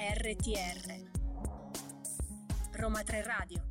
RTR Roma 3 Radio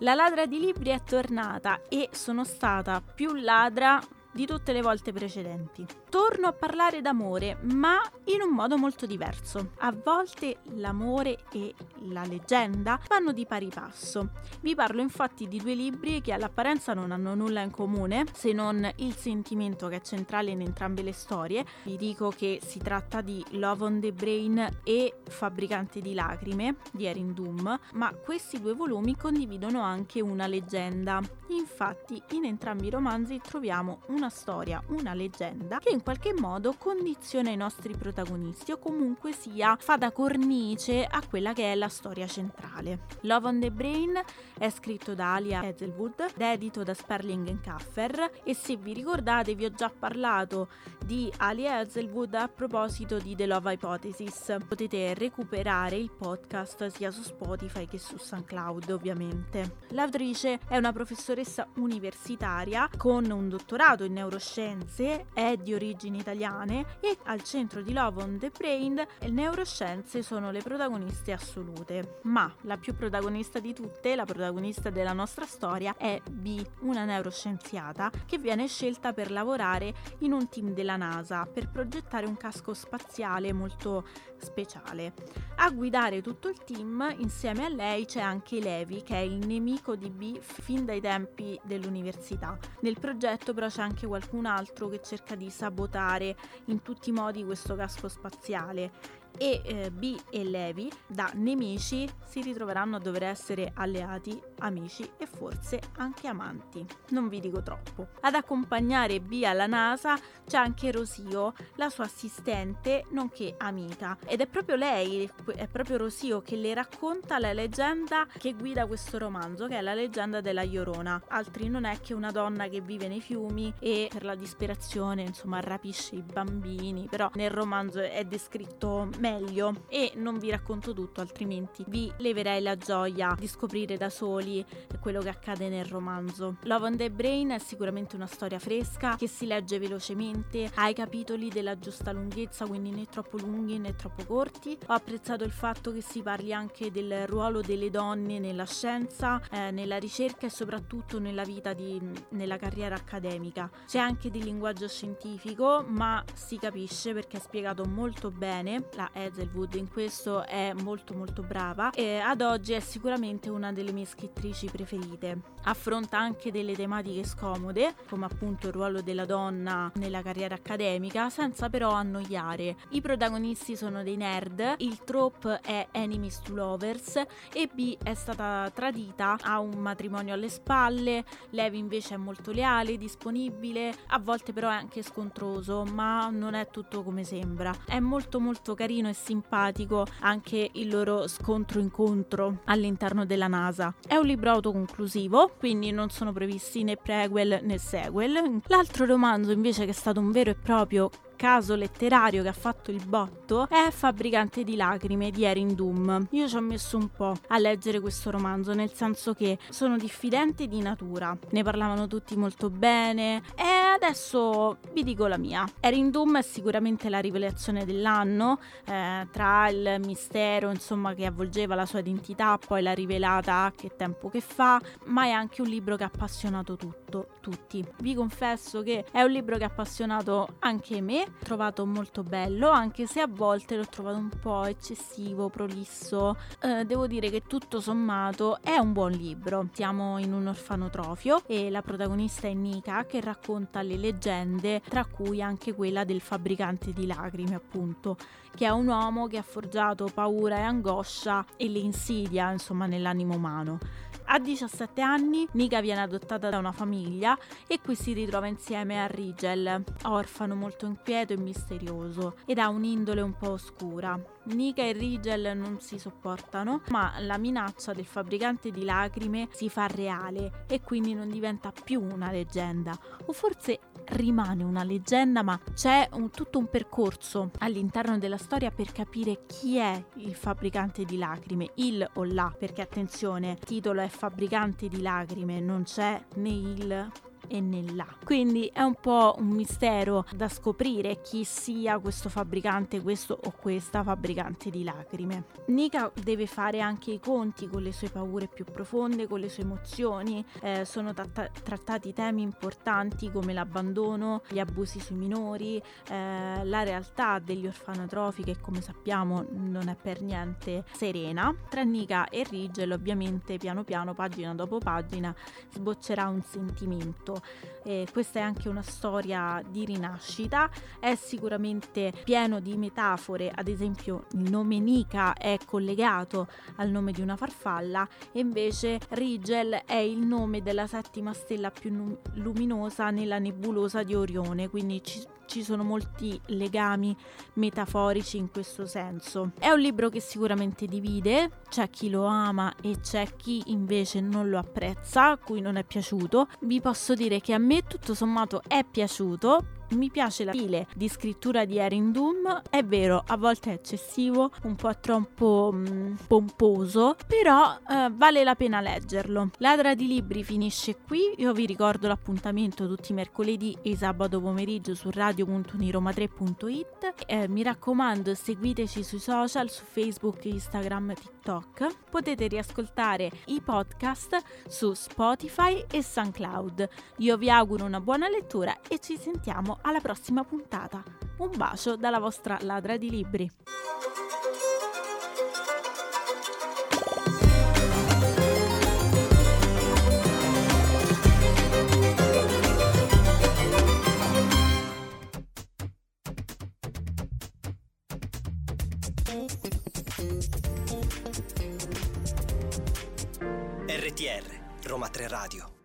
La ladra di libri è tornata e sono stata più ladra di tutte le volte precedenti. Torno a parlare d'amore, ma in un modo molto diverso. A volte l'amore e la leggenda vanno di pari passo. Vi parlo infatti di due libri che all'apparenza non hanno nulla in comune, se non il sentimento che è centrale in entrambe le storie. Vi dico che si tratta di Love on the Brain e Fabbricante di lacrime di Erin Doom, ma questi due volumi condividono anche una leggenda. Infatti, in entrambi i romanzi troviamo una storia, una leggenda che in qualche modo condiziona i nostri protagonisti o comunque sia fa da cornice a quella che è la storia centrale. Love on the Brain è scritto da Alia Hazelwood, edito da Sperling Kaffer e se vi ricordate vi ho già parlato di Alia Hazelwood a proposito di The Love Hypothesis. Potete recuperare il podcast sia su Spotify che su SoundCloud ovviamente. L'autrice è una professoressa universitaria con un dottorato in neuroscienze, è di origini italiane e al centro di Love on the Brain le neuroscienze sono le protagoniste assolute. Ma la più protagonista di tutte, la protagonista della nostra storia, è B, una neuroscienziata che viene scelta per lavorare in un team della NASA per progettare un casco spaziale molto speciale. A guidare tutto il team insieme a lei c'è anche Levi che è il nemico di B fin dai tempi dell'università. Nel progetto però c'è anche qualcun altro che cerca di sabotare in tutti i modi questo casco spaziale e eh, B e Levi da nemici si ritroveranno a dover essere alleati, amici e forse anche amanti. Non vi dico troppo. Ad accompagnare B alla NASA c'è anche Rosio, la sua assistente nonché amica ed è proprio lei, è proprio Rosio che le racconta la leggenda che guida questo romanzo, che è la leggenda della Iorona. Altri non è che una donna che vive nei fiumi e per la disperazione, insomma, rapisce i bambini, però nel romanzo è descritto meglio e non vi racconto tutto, altrimenti vi leverei la gioia di scoprire da soli quello che accade nel romanzo. Love on the Brain è sicuramente una storia fresca che si legge velocemente, ha i capitoli della giusta lunghezza, quindi né troppo lunghi né troppo corti. Ho apprezzato il fatto che si parli anche del ruolo delle donne nella scienza, eh, nella ricerca e soprattutto nella vita di, nella carriera accademica. C'è anche di linguaggio scientifico, ma si capisce perché è spiegato molto bene. La Hazelwood in questo è molto molto brava e ad oggi è sicuramente una delle mie scrittrici preferite. Affronta anche delle tematiche scomode, come appunto il ruolo della donna nella carriera accademica, senza però annoiare. I protagonisti sono dei nerd, il trope è enemies to lovers e B è stata tradita, ha un matrimonio alle spalle, Levi invece è molto leale, disponibile, a volte però è anche scontroso, ma non è tutto come sembra. È molto molto carino e simpatico anche il loro scontro-incontro all'interno della NASA. È un libro autoconclusivo, quindi non sono previsti né prequel né sequel. L'altro romanzo invece che è stato un vero e proprio caso letterario che ha fatto il botto è Fabbricante di lacrime di Erin Doom. Io ci ho messo un po' a leggere questo romanzo, nel senso che sono diffidente di natura. Ne parlavano tutti molto bene e adesso vi dico la mia. Erin Doom è sicuramente la rivelazione dell'anno, eh, tra il mistero insomma che avvolgeva la sua identità, poi l'ha rivelata che tempo che fa, ma è anche un libro che ha appassionato tutto, tutti. Vi confesso che è un libro che ha appassionato anche me trovato molto bello, anche se a volte l'ho trovato un po' eccessivo, prolisso. Eh, devo dire che tutto sommato è un buon libro. Siamo in un orfanotrofio e la protagonista è Nika che racconta le leggende, tra cui anche quella del fabbricante di lacrime, appunto, che è un uomo che ha forgiato paura e angoscia e le insidia, insomma, nell'animo umano. A 17 anni Nika viene adottata da una famiglia e qui si ritrova insieme a Rigel, orfano molto inquieto e misterioso ed ha un'indole un po' oscura. Nika e Rigel non si sopportano, ma la minaccia del fabbricante di lacrime si fa reale e quindi non diventa più una leggenda, o forse rimane una leggenda, ma c'è un, tutto un percorso all'interno della storia per capire chi è il fabbricante di lacrime, il o la, perché attenzione, il titolo è fabbricante di lacrime, non c'è né il e nell'A. Quindi è un po' un mistero da scoprire chi sia questo fabbricante, questo o questa fabbricante di lacrime. Nika deve fare anche i conti con le sue paure più profonde, con le sue emozioni. Eh, sono tratta- trattati temi importanti come l'abbandono, gli abusi sui minori, eh, la realtà degli orfanotrofi che come sappiamo non è per niente serena. Tra Nika e Rigel ovviamente piano piano, pagina dopo pagina, sboccerà un sentimento e questa è anche una storia di rinascita, è sicuramente pieno di metafore, ad esempio il nome Nika è collegato al nome di una farfalla e invece Rigel è il nome della settima stella più luminosa nella nebulosa di Orione, quindi ci ci sono molti legami metaforici in questo senso. È un libro che sicuramente divide, c'è chi lo ama e c'è chi invece non lo apprezza, a cui non è piaciuto. Vi posso dire che a me tutto sommato è piaciuto, mi piace la stile di scrittura di Erin Doom, è vero, a volte è eccessivo, un po' troppo mm, pomposo, però eh, vale la pena leggerlo. Ladra di libri finisce qui, io vi ricordo l'appuntamento tutti i mercoledì e sabato pomeriggio su radio.uniroma3.it. Eh, mi raccomando, seguiteci sui social, su Facebook, Instagram, TikTok. Potete riascoltare i podcast su Spotify e SoundCloud. Io vi auguro una buona lettura e ci sentiamo alla prossima puntata. Un bacio dalla vostra ladra di libri. RTR Roma 3 Radio